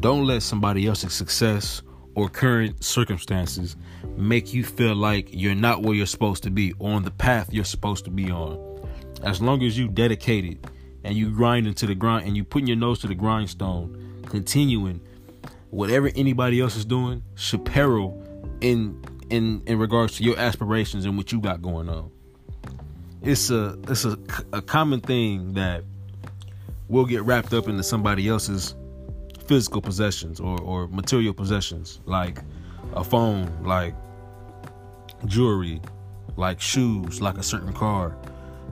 Don't let somebody else's success or current circumstances make you feel like you're not where you're supposed to be or on the path you're supposed to be on. As long as you dedicated and you grind into the grind and you putting your nose to the grindstone, continuing whatever anybody else is doing peril in in in regards to your aspirations and what you got going on. It's a it's a, a common thing that will get wrapped up into somebody else's physical possessions or, or material possessions like a phone, like jewelry, like shoes, like a certain car.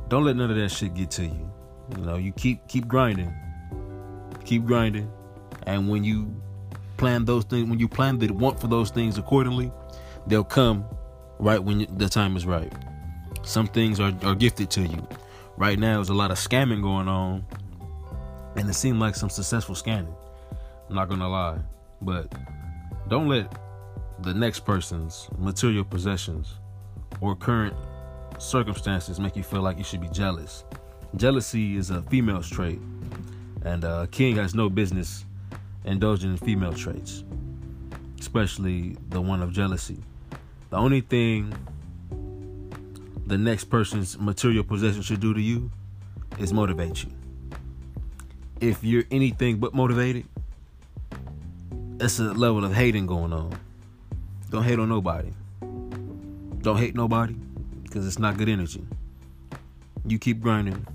Don't let none of that shit get to you. You know, you keep keep grinding. Keep grinding. And when you plan those things, when you plan the want for those things accordingly, they'll come right when the time is right. Some things are, are gifted to you. Right now, there's a lot of scamming going on, and it seemed like some successful scamming. I'm not gonna lie, but don't let the next person's material possessions or current circumstances make you feel like you should be jealous. Jealousy is a female's trait, and a uh, king has no business indulging in female traits, especially the one of jealousy. The only thing the next person's material possession should do to you is motivate you. If you're anything but motivated, it's a level of hating going on. Don't hate on nobody. Don't hate nobody because it's not good energy. You keep grinding,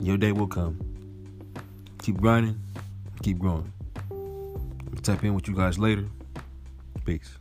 your day will come. Keep grinding, keep growing. Tap in with you guys later. Peace.